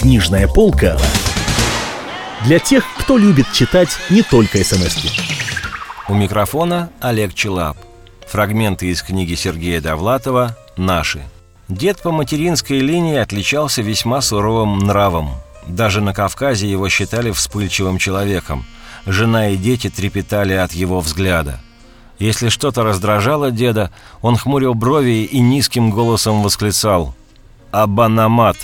Книжная полка для тех, кто любит читать не только смс -ки. У микрофона Олег Челап. Фрагменты из книги Сергея Довлатова «Наши». Дед по материнской линии отличался весьма суровым нравом. Даже на Кавказе его считали вспыльчивым человеком. Жена и дети трепетали от его взгляда. Если что-то раздражало деда, он хмурил брови и низким голосом восклицал «Абанамат!».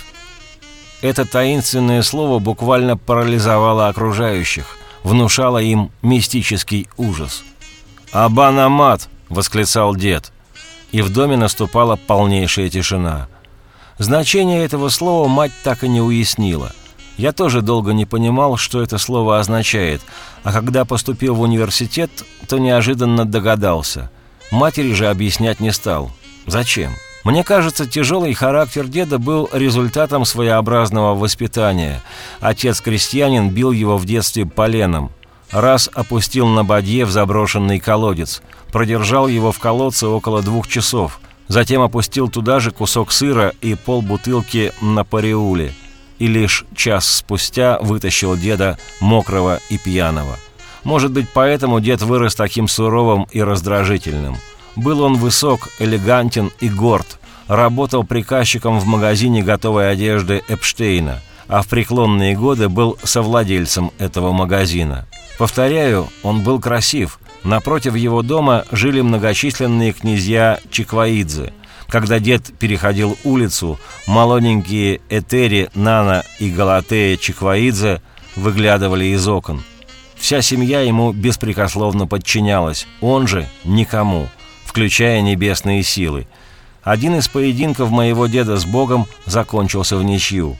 Это таинственное слово буквально парализовало окружающих, внушало им мистический ужас. «Абанамат!» — восклицал дед. И в доме наступала полнейшая тишина. Значение этого слова мать так и не уяснила. Я тоже долго не понимал, что это слово означает, а когда поступил в университет, то неожиданно догадался. Матери же объяснять не стал. Зачем? Мне кажется, тяжелый характер деда был результатом своеобразного воспитания. Отец-крестьянин бил его в детстве поленом. Раз опустил на бадье в заброшенный колодец. Продержал его в колодце около двух часов. Затем опустил туда же кусок сыра и полбутылки на париуле. И лишь час спустя вытащил деда мокрого и пьяного. Может быть, поэтому дед вырос таким суровым и раздражительным. Был он высок, элегантен и горд. Работал приказчиком в магазине готовой одежды Эпштейна, а в преклонные годы был совладельцем этого магазина. Повторяю, он был красив. Напротив его дома жили многочисленные князья Чикваидзе. Когда дед переходил улицу, молоденькие Этери, Нана и Галатея Чикваидзе выглядывали из окон. Вся семья ему беспрекословно подчинялась, он же никому – включая небесные силы. Один из поединков моего деда с Богом закончился в ничью.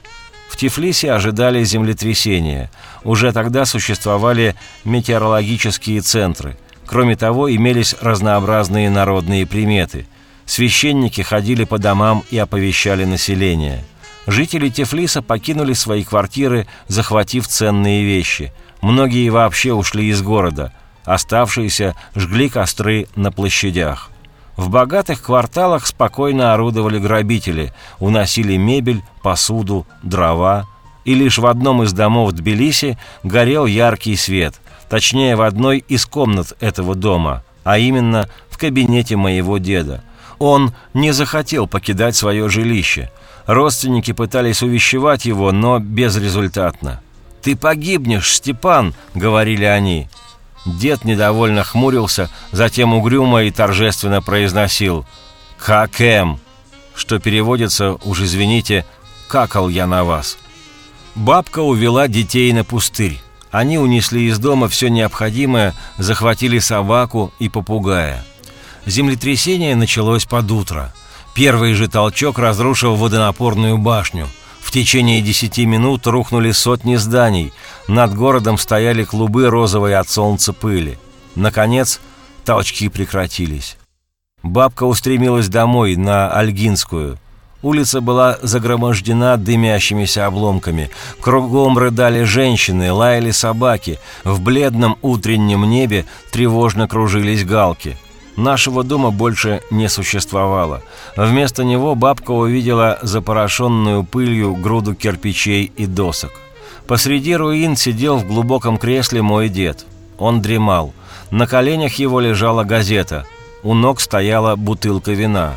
В Тифлисе ожидали землетрясения. Уже тогда существовали метеорологические центры. Кроме того, имелись разнообразные народные приметы. Священники ходили по домам и оповещали население. Жители Тифлиса покинули свои квартиры, захватив ценные вещи. Многие вообще ушли из города – Оставшиеся жгли костры на площадях. В богатых кварталах спокойно орудовали грабители, уносили мебель, посуду, дрова. И лишь в одном из домов Тбилиси горел яркий свет, точнее в одной из комнат этого дома, а именно в кабинете моего деда. Он не захотел покидать свое жилище. Родственники пытались увещевать его, но безрезультатно. «Ты погибнешь, Степан!» — говорили они. Дед недовольно хмурился, затем угрюмо и торжественно произносил «Какэм», что переводится, уж извините, «какал я на вас». Бабка увела детей на пустырь. Они унесли из дома все необходимое, захватили собаку и попугая. Землетрясение началось под утро. Первый же толчок разрушил водонапорную башню – в течение десяти минут рухнули сотни зданий. Над городом стояли клубы розовой от солнца пыли. Наконец, толчки прекратились. Бабка устремилась домой, на Альгинскую. Улица была загромождена дымящимися обломками. Кругом рыдали женщины, лаяли собаки. В бледном утреннем небе тревожно кружились галки. Нашего дома больше не существовало. Вместо него бабка увидела запорошенную пылью груду кирпичей и досок. Посреди руин сидел в глубоком кресле мой дед. Он дремал. На коленях его лежала газета. У ног стояла бутылка вина.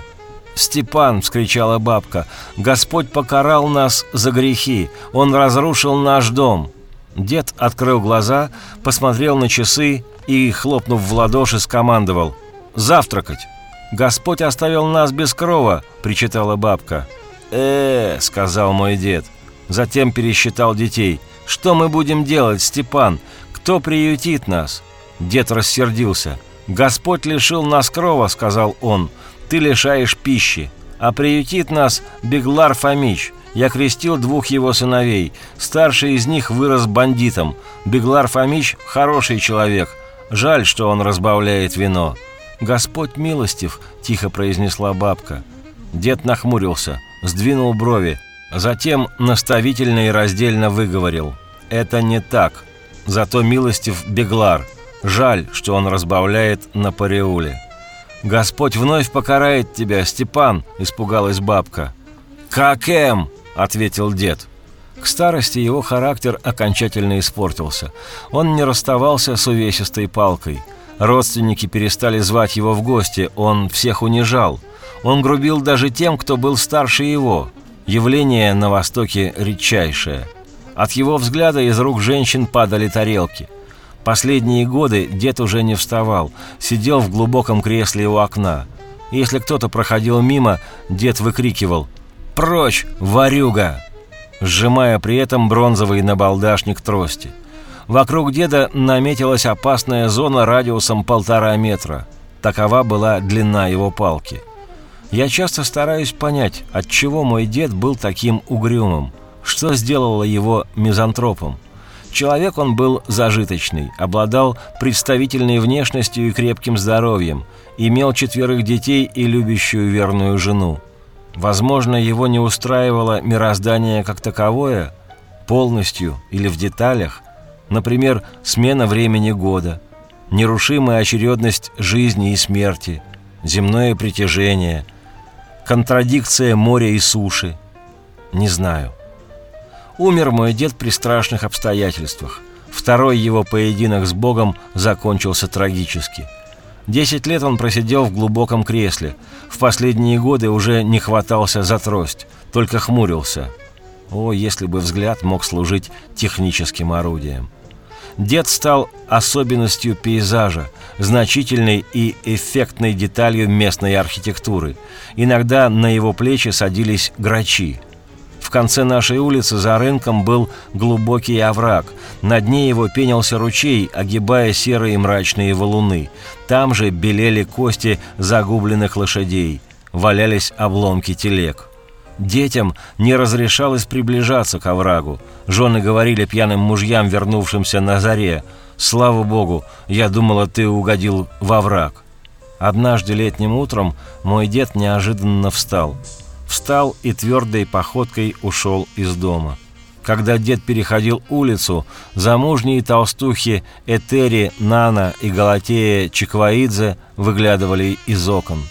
«Степан!» — вскричала бабка. «Господь покарал нас за грехи! Он разрушил наш дом!» Дед открыл глаза, посмотрел на часы и, хлопнув в ладоши, скомандовал – завтракать. Господь оставил нас без крова, причитала бабка. Э, сказал мой дед. Затем пересчитал детей. Что мы будем делать, Степан? Кто приютит нас? Дед рассердился. Господь лишил нас крова, сказал он. Ты лишаешь пищи. А приютит нас Беглар Фомич. Я крестил двух его сыновей. Старший из них вырос бандитом. Беглар Фомич – хороший человек. Жаль, что он разбавляет вино. «Господь милостив», — тихо произнесла бабка. Дед нахмурился, сдвинул брови, затем наставительно и раздельно выговорил. «Это не так. Зато милостив Беглар. Жаль, что он разбавляет на пареуле». «Господь вновь покарает тебя, Степан!» – испугалась бабка. «Какэм!» – ответил дед. К старости его характер окончательно испортился. Он не расставался с увесистой палкой. Родственники перестали звать его в гости, он всех унижал. Он грубил даже тем, кто был старше его. Явление на Востоке редчайшее. От его взгляда из рук женщин падали тарелки. Последние годы дед уже не вставал, сидел в глубоком кресле у окна. Если кто-то проходил мимо, дед выкрикивал «Прочь, варюга!» сжимая при этом бронзовый набалдашник трости. Вокруг деда наметилась опасная зона радиусом полтора метра. Такова была длина его палки. Я часто стараюсь понять, от чего мой дед был таким угрюмым, что сделало его мизантропом. Человек он был зажиточный, обладал представительной внешностью и крепким здоровьем, имел четверых детей и любящую верную жену. Возможно, его не устраивало мироздание как таковое, полностью или в деталях, например, смена времени года, нерушимая очередность жизни и смерти, земное притяжение, контрадикция моря и суши. Не знаю. Умер мой дед при страшных обстоятельствах. Второй его поединок с Богом закончился трагически – Десять лет он просидел в глубоком кресле. В последние годы уже не хватался за трость, только хмурился. О, если бы взгляд мог служить техническим орудием. Дед стал особенностью пейзажа, значительной и эффектной деталью местной архитектуры. Иногда на его плечи садились грачи – в конце нашей улицы за рынком был глубокий овраг. На дне его пенился ручей, огибая серые мрачные валуны. Там же белели кости загубленных лошадей. Валялись обломки телег. Детям не разрешалось приближаться к оврагу. Жены говорили пьяным мужьям, вернувшимся на заре, «Слава Богу, я думала, ты угодил во враг». Однажды летним утром мой дед неожиданно встал – встал и твердой походкой ушел из дома. Когда дед переходил улицу, замужние толстухи Этери, Нана и Галатея Чикваидзе выглядывали из окон.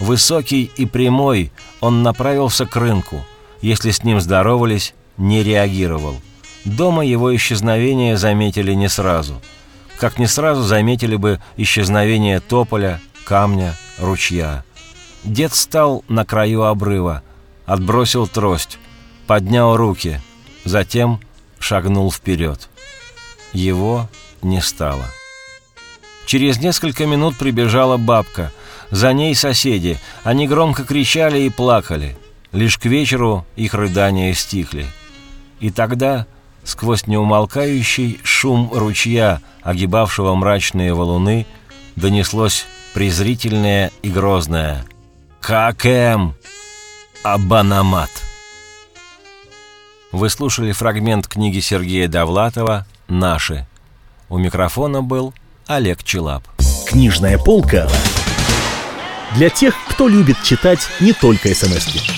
Высокий и прямой, он направился к рынку. Если с ним здоровались, не реагировал. Дома его исчезновение заметили не сразу. Как не сразу заметили бы исчезновение тополя, камня, ручья. Дед стал на краю обрыва, отбросил трость, поднял руки, затем шагнул вперед. Его не стало. Через несколько минут прибежала бабка. За ней соседи. Они громко кричали и плакали. Лишь к вечеру их рыдания стихли. И тогда, сквозь неумолкающий шум ручья, огибавшего мрачные валуны, донеслось презрительное и грозное – Какэм Абанамат. Вы слушали фрагмент книги Сергея Довлатова «Наши». У микрофона был Олег Челап. Книжная полка для тех, кто любит читать не только смс -ки.